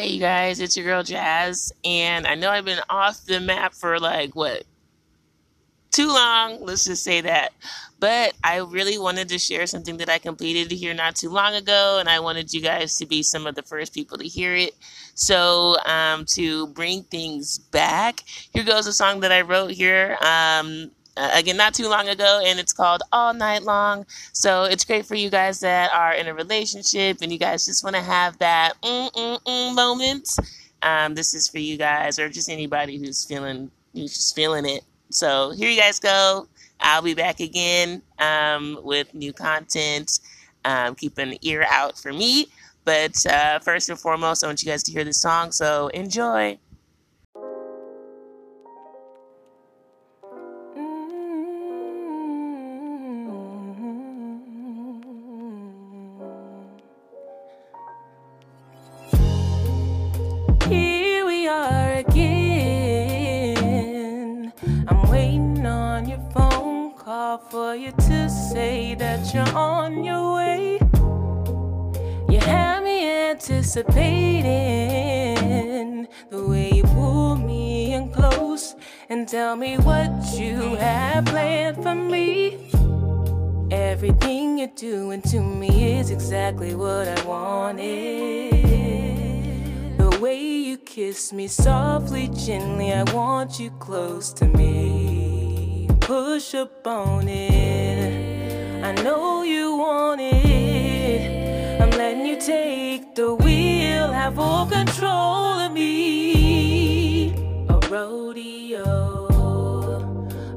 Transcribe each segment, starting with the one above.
Hey, you guys, it's your girl Jazz, and I know I've been off the map for like what too long, let's just say that. But I really wanted to share something that I completed here not too long ago, and I wanted you guys to be some of the first people to hear it. So, um, to bring things back, here goes a song that I wrote here. Um, again, not too long ago, and it's called All Night Long. So it's great for you guys that are in a relationship and you guys just want to have that mm-mm-mm moment. Um, this is for you guys, or just anybody who's feeling who's just feeling it. So here you guys go. I'll be back again um, with new content. Um, keep an ear out for me. But uh, first and foremost, I want you guys to hear this song. So enjoy. Here we are again. I'm waiting on your phone call for you to say that you're on your way. You have me anticipating the way you pull me in close and tell me what you have planned for me. Everything you're doing to me is exactly what I wanted. Way you kiss me softly, gently, I want you close to me. Push up on it. I know you want it. I'm letting you take the wheel, have full control of me. A rodeo,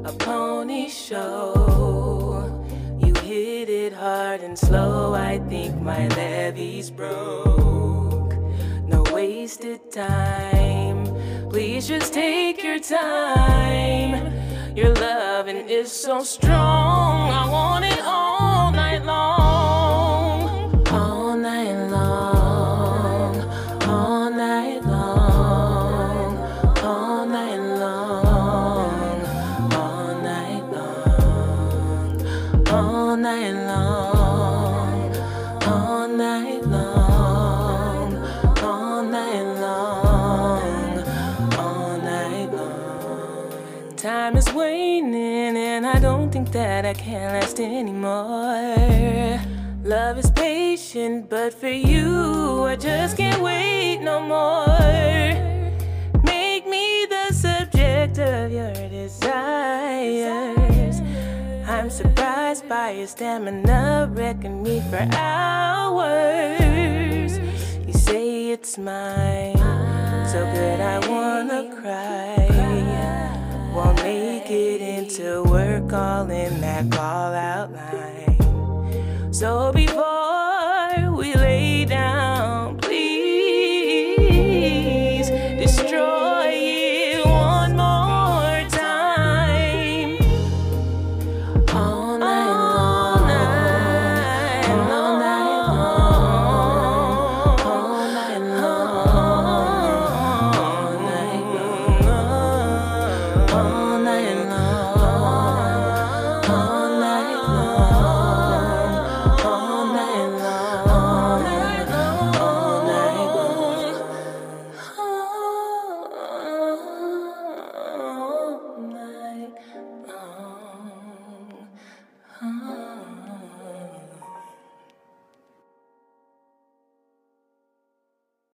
a pony show. You hit it hard and slow. I think my levees broke. Wasted time. Please just take your time. Your loving is so strong. I want it all night long. Waning, and I don't think that I can last anymore. Love is patient, but for you, I just can't wait no more. Make me the subject of your desires. I'm surprised by your stamina, wrecking me for hours. You say it's mine, so good I wanna into work all in that call out line. So before